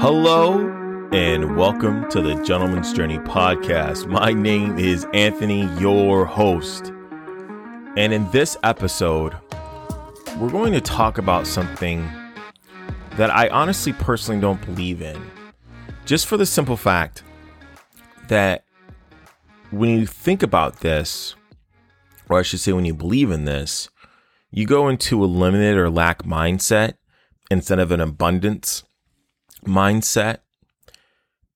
Hello and welcome to the Gentleman's Journey podcast. My name is Anthony, your host. And in this episode, we're going to talk about something that I honestly personally don't believe in. Just for the simple fact that when you think about this, or I should say, when you believe in this, you go into a limited or lack mindset instead of an abundance mindset.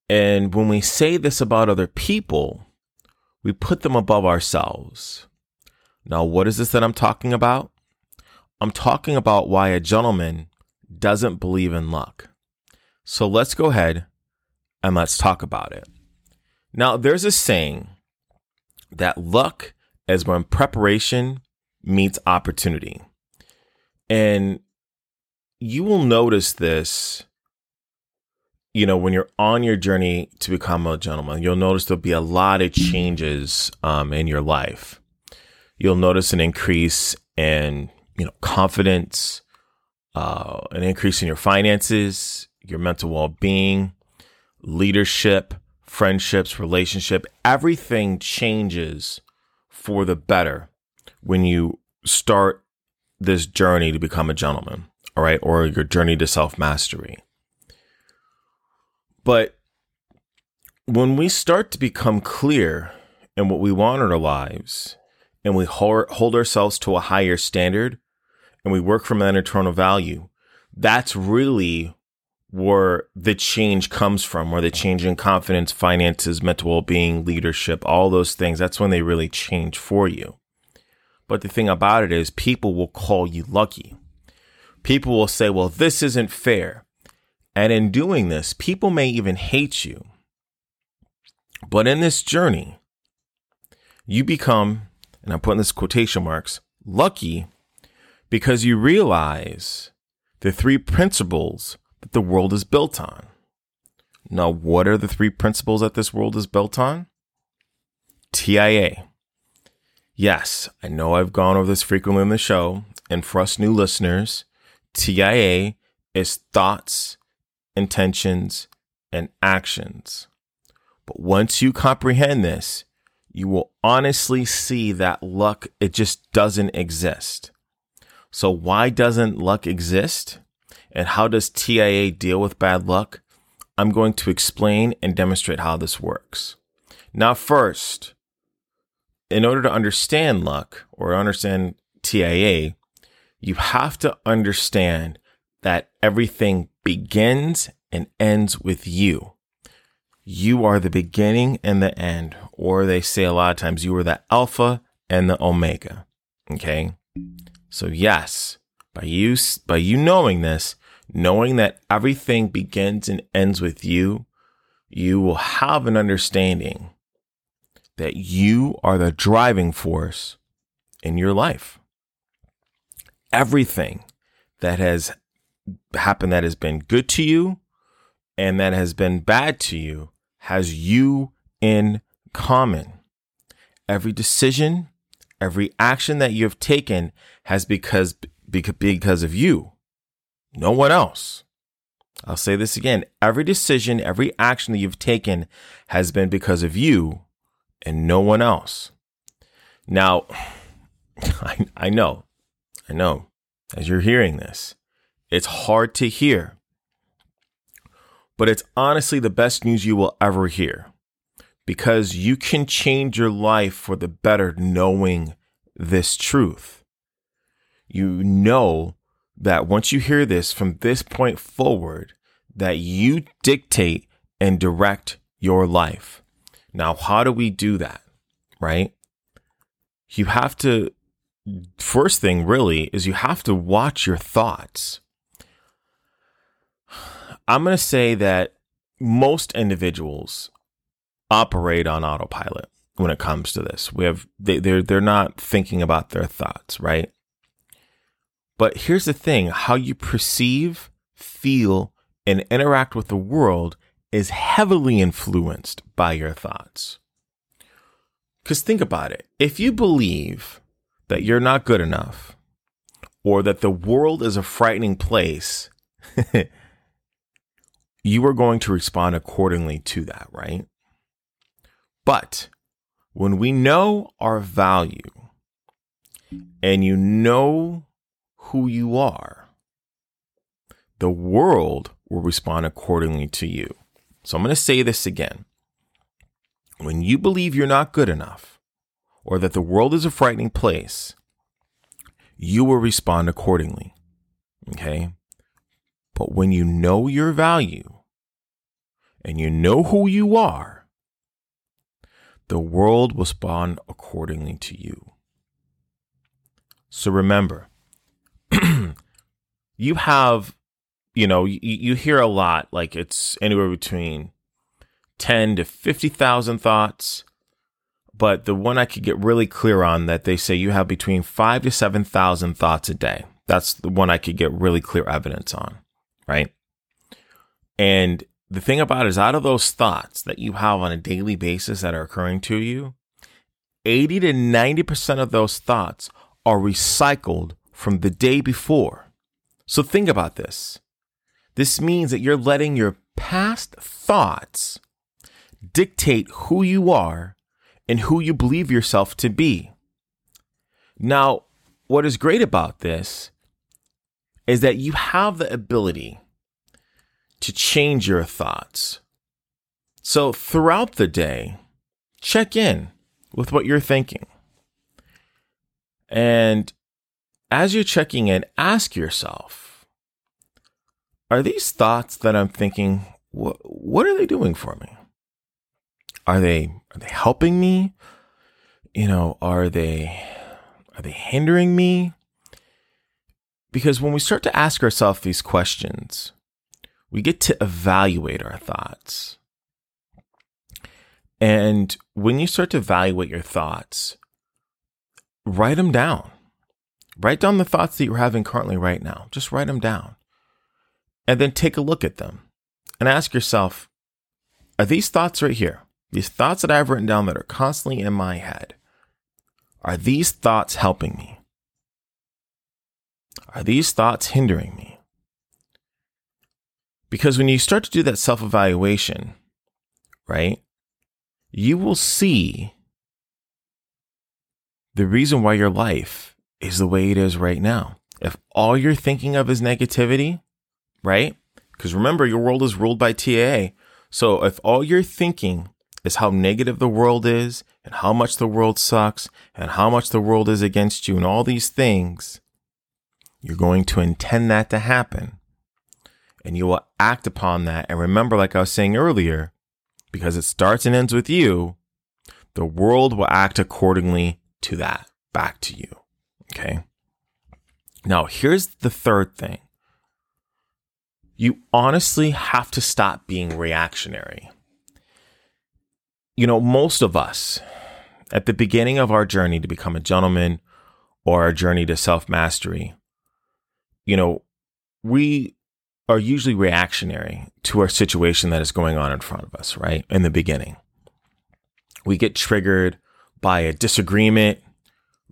And when we say this about other people, we put them above ourselves. Now, what is this that I'm talking about? I'm talking about why a gentleman doesn't believe in luck. So let's go ahead and let's talk about it. Now, there's a saying that luck is when preparation meets opportunity. And you will notice this, you know, when you're on your journey to become a gentleman, you'll notice there'll be a lot of changes um, in your life. You'll notice an increase in, you know, confidence, uh, an increase in your finances, your mental well being, leadership, friendships, relationship. Everything changes for the better when you start this journey to become a gentleman, all right, or your journey to self mastery. But when we start to become clear in what we want in our lives and we hold ourselves to a higher standard and we work from that internal value, that's really where the change comes from, where the change in confidence, finances, mental well being, leadership, all those things, that's when they really change for you. But the thing about it is, people will call you lucky. People will say, well, this isn't fair. And in doing this, people may even hate you. But in this journey, you become, and I'm putting this quotation marks, lucky because you realize the three principles that the world is built on. Now, what are the three principles that this world is built on? TIA. Yes, I know I've gone over this frequently in the show, and for us new listeners, TIA is thoughts, intentions, and actions. But once you comprehend this, you will honestly see that luck, it just doesn't exist. So why doesn't luck exist? And how does TIA deal with bad luck? I'm going to explain and demonstrate how this works. Now, first, in order to understand luck or understand TIA, you have to understand that everything begins and ends with you. You are the beginning and the end, or they say a lot of times you are the alpha and the omega. Okay. So yes, by you, by you knowing this, knowing that everything begins and ends with you, you will have an understanding that you are the driving force in your life. Everything that has happened that has been good to you and that has been bad to you has you in common. Every decision, every action that you have taken has because because of you no one else. I'll say this again. Every decision, every action that you've taken has been because of you and no one else. Now, I, I know, I know, as you're hearing this, it's hard to hear, but it's honestly the best news you will ever hear because you can change your life for the better knowing this truth. You know that once you hear this from this point forward, that you dictate and direct your life. Now, how do we do that? Right? You have to, first thing really is you have to watch your thoughts. I'm going to say that most individuals operate on autopilot when it comes to this. We have they, they're they're not thinking about their thoughts, right? But here's the thing how you perceive, feel, and interact with the world is heavily influenced by your thoughts. Because think about it if you believe that you're not good enough, or that the world is a frightening place, you are going to respond accordingly to that, right? But when we know our value and you know who you are, the world will respond accordingly to you. So I'm going to say this again. When you believe you're not good enough or that the world is a frightening place, you will respond accordingly. Okay. But when you know your value and you know who you are, the world will respond accordingly to you. So remember, you have, you know, you, you hear a lot, like it's anywhere between 10 to 50,000 thoughts. But the one I could get really clear on that they say you have between five to 7,000 thoughts a day. That's the one I could get really clear evidence on, right? And the thing about it is, out of those thoughts that you have on a daily basis that are occurring to you, 80 to 90% of those thoughts are recycled from the day before. So think about this. This means that you're letting your past thoughts dictate who you are and who you believe yourself to be. Now, what is great about this is that you have the ability to change your thoughts. So throughout the day, check in with what you're thinking. And as you're checking in, ask yourself, are these thoughts that I'm thinking, what, what are they doing for me? Are they, are they helping me? You know, are they, are they hindering me? Because when we start to ask ourselves these questions, we get to evaluate our thoughts. And when you start to evaluate your thoughts, write them down. Write down the thoughts that you're having currently right now. Just write them down. And then take a look at them and ask yourself are these thoughts right here, these thoughts that I've written down that are constantly in my head, are these thoughts helping me? Are these thoughts hindering me? Because when you start to do that self evaluation, right, you will see the reason why your life is the way it is right now. If all you're thinking of is negativity, right? Because remember, your world is ruled by TIA. So if all you're thinking is how negative the world is and how much the world sucks and how much the world is against you and all these things, you're going to intend that to happen and you will act upon that. And remember, like I was saying earlier, because it starts and ends with you, the world will act accordingly to that back to you. Okay. Now, here's the third thing you honestly have to stop being reactionary. You know, most of us at the beginning of our journey to become a gentleman or our journey to self mastery, you know, we are usually reactionary to our situation that is going on in front of us, right? In the beginning, we get triggered by a disagreement,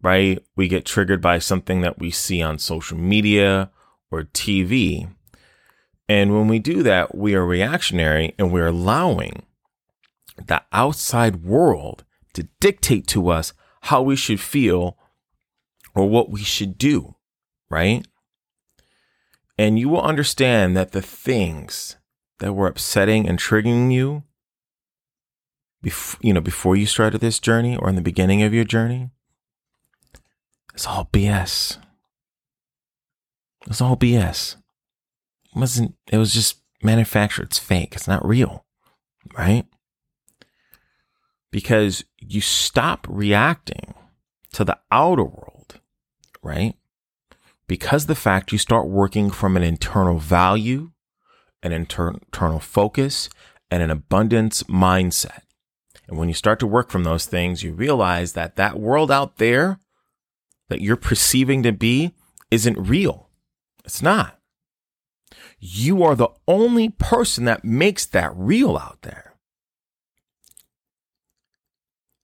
right? We get triggered by something that we see on social media or TV. And when we do that, we are reactionary and we're allowing the outside world to dictate to us how we should feel or what we should do, right? And you will understand that the things that were upsetting and triggering you, bef- you know, before you started this journey or in the beginning of your journey, it's all BS. It's all BS. It wasn't, it was just manufactured. It's fake. It's not real. Right? Because you stop reacting to the outer world, right? Because the fact you start working from an internal value, an inter- internal focus, and an abundance mindset. And when you start to work from those things, you realize that that world out there that you're perceiving to be isn't real. It's not. You are the only person that makes that real out there.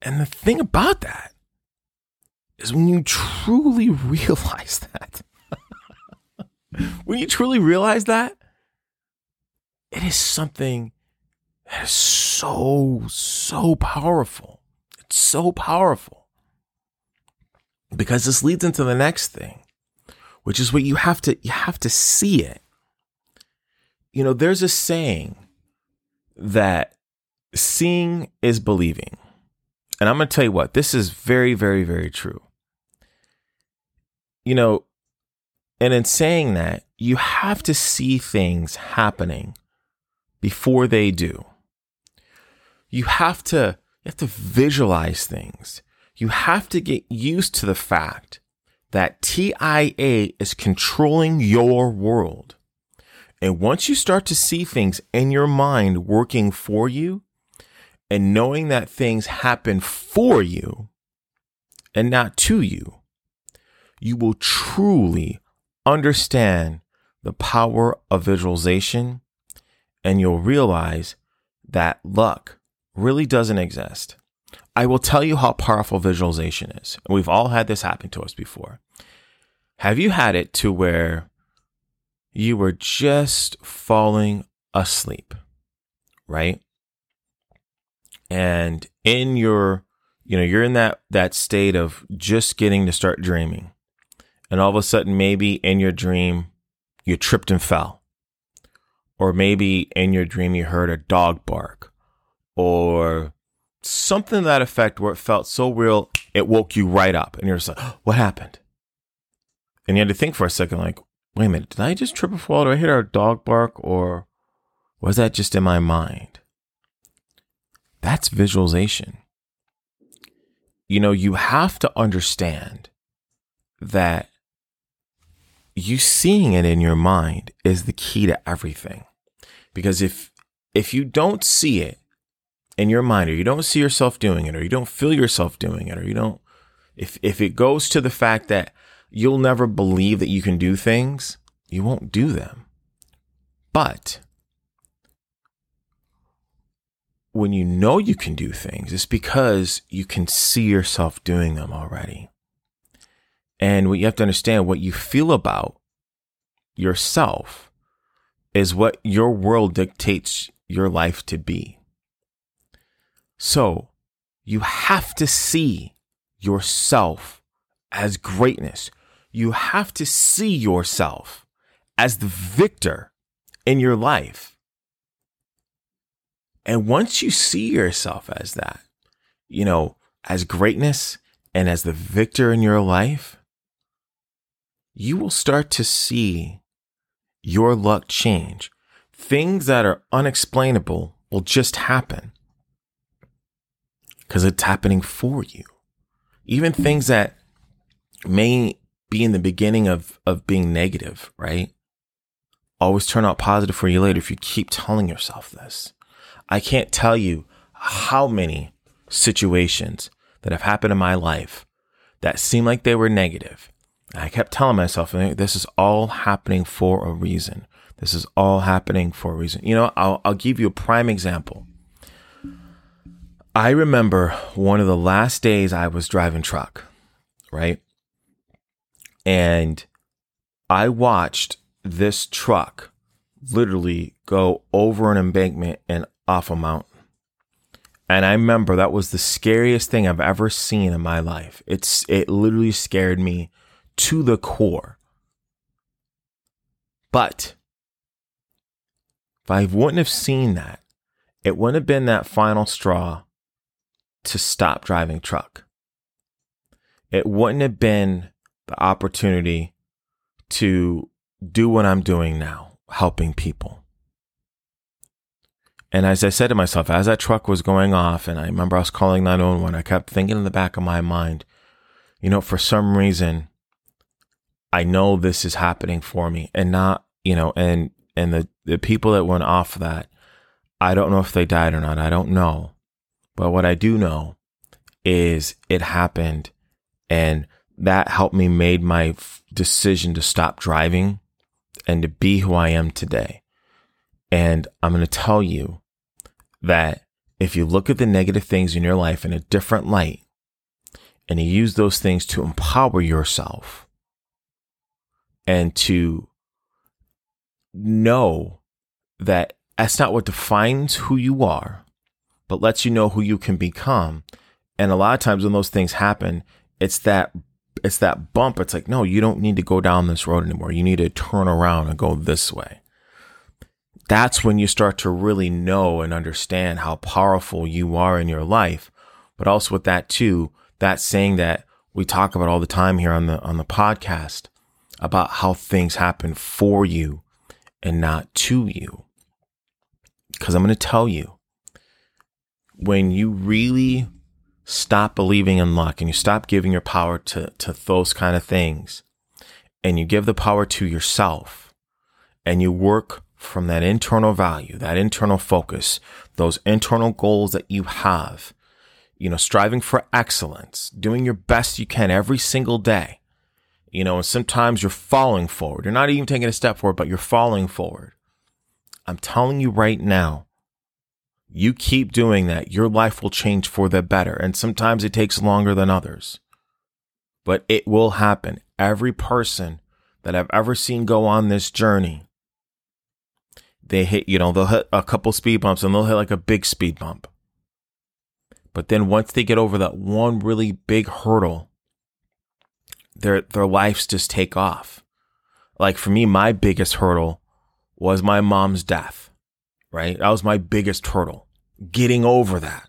And the thing about that is when you truly realize that, when you truly realize that, it is something that is so, so powerful. It's so powerful. Because this leads into the next thing, which is what you have to, you have to see it. You know, there's a saying that seeing is believing. And I'm going to tell you what, this is very, very, very true. You know, and in saying that, you have to see things happening before they do. You have to you have to visualize things. You have to get used to the fact that TIA is controlling your world. And once you start to see things in your mind working for you and knowing that things happen for you and not to you, you will truly understand the power of visualization and you'll realize that luck really doesn't exist. I will tell you how powerful visualization is. And we've all had this happen to us before. Have you had it to where you were just falling asleep, right? And in your, you know, you're in that that state of just getting to start dreaming. And all of a sudden maybe in your dream you tripped and fell. Or maybe in your dream you heard a dog bark or something that effect where it felt so real it woke you right up and you're just like, what happened? And you had to think for a second, like, wait a minute, did I just trip and fall? Did I hear a dog bark or was that just in my mind? That's visualization. You know, you have to understand that you seeing it in your mind is the key to everything. Because if if you don't see it in your mind or you don't see yourself doing it or you don't feel yourself doing it or you don't if if it goes to the fact that you'll never believe that you can do things, you won't do them. But when you know you can do things, it's because you can see yourself doing them already. And what you have to understand, what you feel about yourself is what your world dictates your life to be. So you have to see yourself as greatness. You have to see yourself as the victor in your life. And once you see yourself as that, you know, as greatness and as the victor in your life, you will start to see your luck change. Things that are unexplainable will just happen because it's happening for you. Even things that may be in the beginning of, of being negative, right? Always turn out positive for you later if you keep telling yourself this. I can't tell you how many situations that have happened in my life that seem like they were negative I kept telling myself, this is all happening for a reason. This is all happening for a reason. You know, I'll, I'll give you a prime example. I remember one of the last days I was driving truck, right? And I watched this truck literally go over an embankment and off a mountain. And I remember that was the scariest thing I've ever seen in my life. It's it literally scared me to the core. But if I wouldn't have seen that, it wouldn't have been that final straw to stop driving truck. It wouldn't have been the opportunity to do what I'm doing now, helping people. And as I said to myself, as that truck was going off, and I remember I was calling 911, I kept thinking in the back of my mind, you know, for some reason, I know this is happening for me and not, you know, and, and the, the people that went off that, I don't know if they died or not. I don't know. But what I do know is it happened and that helped me made my decision to stop driving and to be who I am today. And I'm going to tell you that if you look at the negative things in your life in a different light and you use those things to empower yourself, and to know that that's not what defines who you are, but lets you know who you can become. And a lot of times when those things happen, it's that it's that bump. It's like, no, you don't need to go down this road anymore. You need to turn around and go this way. That's when you start to really know and understand how powerful you are in your life. But also with that too, that saying that we talk about all the time here on the on the podcast about how things happen for you and not to you. Cuz I'm going to tell you when you really stop believing in luck and you stop giving your power to, to those kind of things and you give the power to yourself and you work from that internal value, that internal focus, those internal goals that you have, you know, striving for excellence, doing your best you can every single day, you know, and sometimes you're falling forward. You're not even taking a step forward, but you're falling forward. I'm telling you right now, you keep doing that, your life will change for the better. And sometimes it takes longer than others, but it will happen. Every person that I've ever seen go on this journey, they hit, you know, they'll hit a couple speed bumps and they'll hit like a big speed bump. But then once they get over that one really big hurdle, their their lives just take off. Like for me, my biggest hurdle was my mom's death right? That was my biggest hurdle. Getting over that,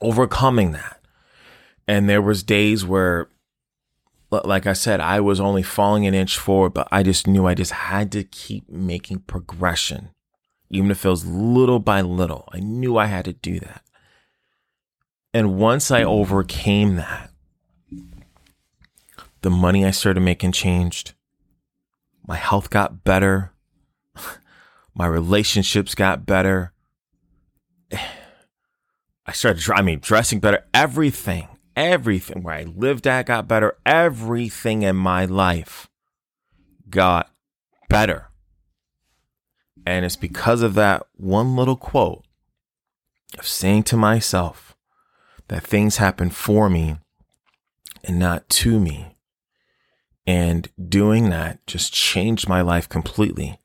overcoming that. And there was days where, like I said, I was only falling an inch forward, but I just knew I just had to keep making progression, even if it was little by little. I knew I had to do that. And once I overcame that, the money I started making changed. My health got better. My relationships got better. I started, I mean, dressing better. Everything, everything where I lived at got better. Everything in my life got better. And it's because of that one little quote of saying to myself that things happen for me and not to me. And doing that just changed my life completely.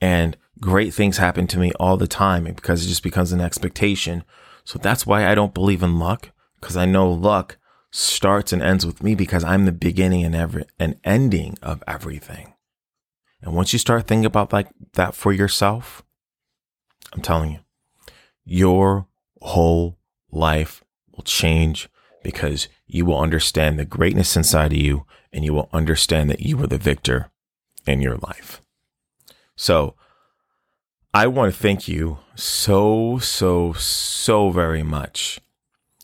And great things happen to me all the time because it just becomes an expectation. So that's why I don't believe in luck because I know luck starts and ends with me because I'm the beginning and every and ending of everything. And once you start thinking about like that for yourself, I'm telling you, your whole life will change because you will understand the greatness inside of you and you will understand that you are the victor in your life. So I want to thank you so, so, so very much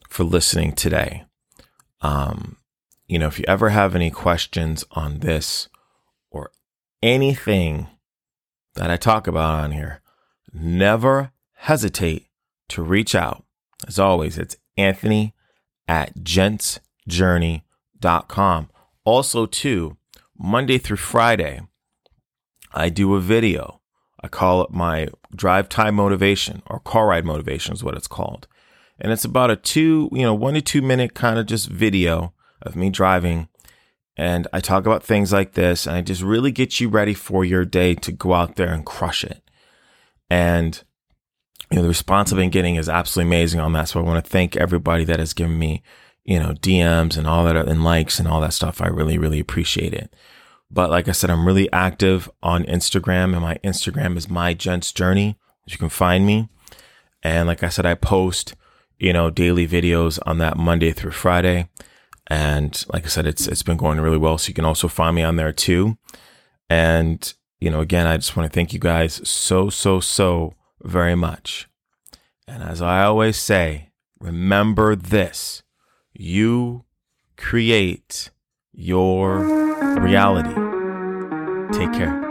for listening today. Um, you know, if you ever have any questions on this or anything that I talk about on here, never hesitate to reach out. As always, it's Anthony at gentsjourney.com. Also, too, Monday through Friday, I do a video I call it my drive time motivation or car ride motivation is what it's called. And it's about a two, you know, one to two minute kind of just video of me driving. And I talk about things like this and I just really get you ready for your day to go out there and crush it. And, you know, the response I've been getting is absolutely amazing on that. So I want to thank everybody that has given me, you know, DMs and all that and likes and all that stuff. I really, really appreciate it. But like I said, I'm really active on Instagram and my Instagram is my gents journey. You can find me. And like I said, I post, you know, daily videos on that Monday through Friday. And like I said, it's, it's been going really well. So you can also find me on there too. And, you know, again, I just want to thank you guys so, so, so very much. And as I always say, remember this you create your reality. Take care.